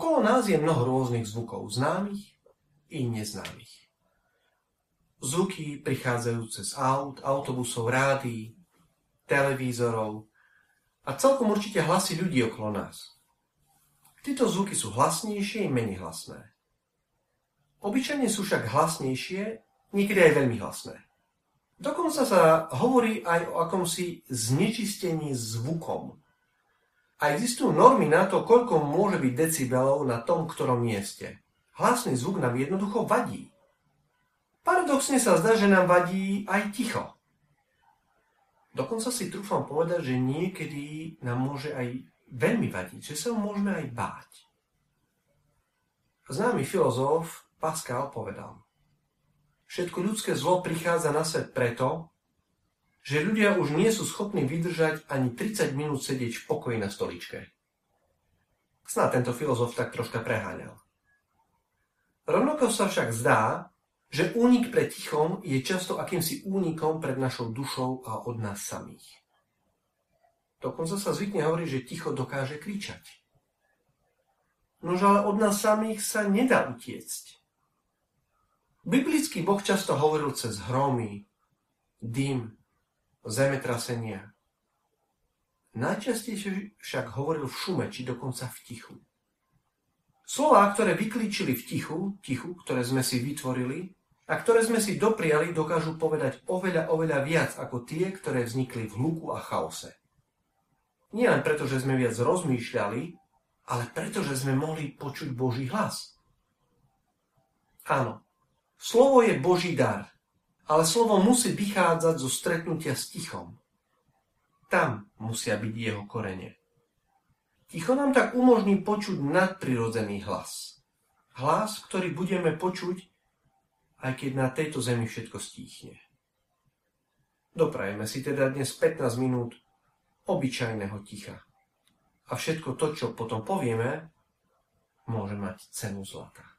Okolo nás je mnoho rôznych zvukov, známych i neznámych. Zvuky prichádzajúce z aut, autobusov, rádií, televízorov a celkom určite hlasy ľudí okolo nás. Tieto zvuky sú hlasnejšie i menej hlasné. Obyčajne sú však hlasnejšie, niekedy aj veľmi hlasné. Dokonca sa hovorí aj o akomsi znečistení zvukom. A existujú normy na to, koľko môže byť decibelov na tom ktorom mieste. Hlasný zvuk nám jednoducho vadí. Paradoxne sa zdá, že nám vadí aj ticho. Dokonca si trúfam povedať, že niekedy nám môže aj veľmi vadiť, že sa môžeme aj báť. Známy filozof Pascal povedal, všetko ľudské zlo prichádza na svet preto, že ľudia už nie sú schopní vydržať ani 30 minút sedieť v pokoji na stoličke. Sná tento filozof tak troška preháňal. Rovnako sa však zdá, že únik pred tichom je často akýmsi únikom pred našou dušou a od nás samých. Dokonca sa zvykne hovorí, že ticho dokáže kričať. Nož ale od nás samých sa nedá utiecť. Biblický Boh často hovoril cez hromy, dym, zemetrasenia. Najčastejšie však hovoril v šume, či dokonca v tichu. Slová, ktoré vyklíčili v tichu, tichu, ktoré sme si vytvorili, a ktoré sme si dopriali, dokážu povedať oveľa, oveľa viac ako tie, ktoré vznikli v hluku a chaose. Nie len preto, že sme viac rozmýšľali, ale preto, že sme mohli počuť Boží hlas. Áno, slovo je Boží dar, ale slovo musí vychádzať zo stretnutia s tichom. Tam musia byť jeho korene. Ticho nám tak umožní počuť nadprirodzený hlas. Hlas, ktorý budeme počuť, aj keď na tejto zemi všetko stíchne. Doprajeme si teda dnes 15 minút obyčajného ticha. A všetko to, čo potom povieme, môže mať cenu zlata.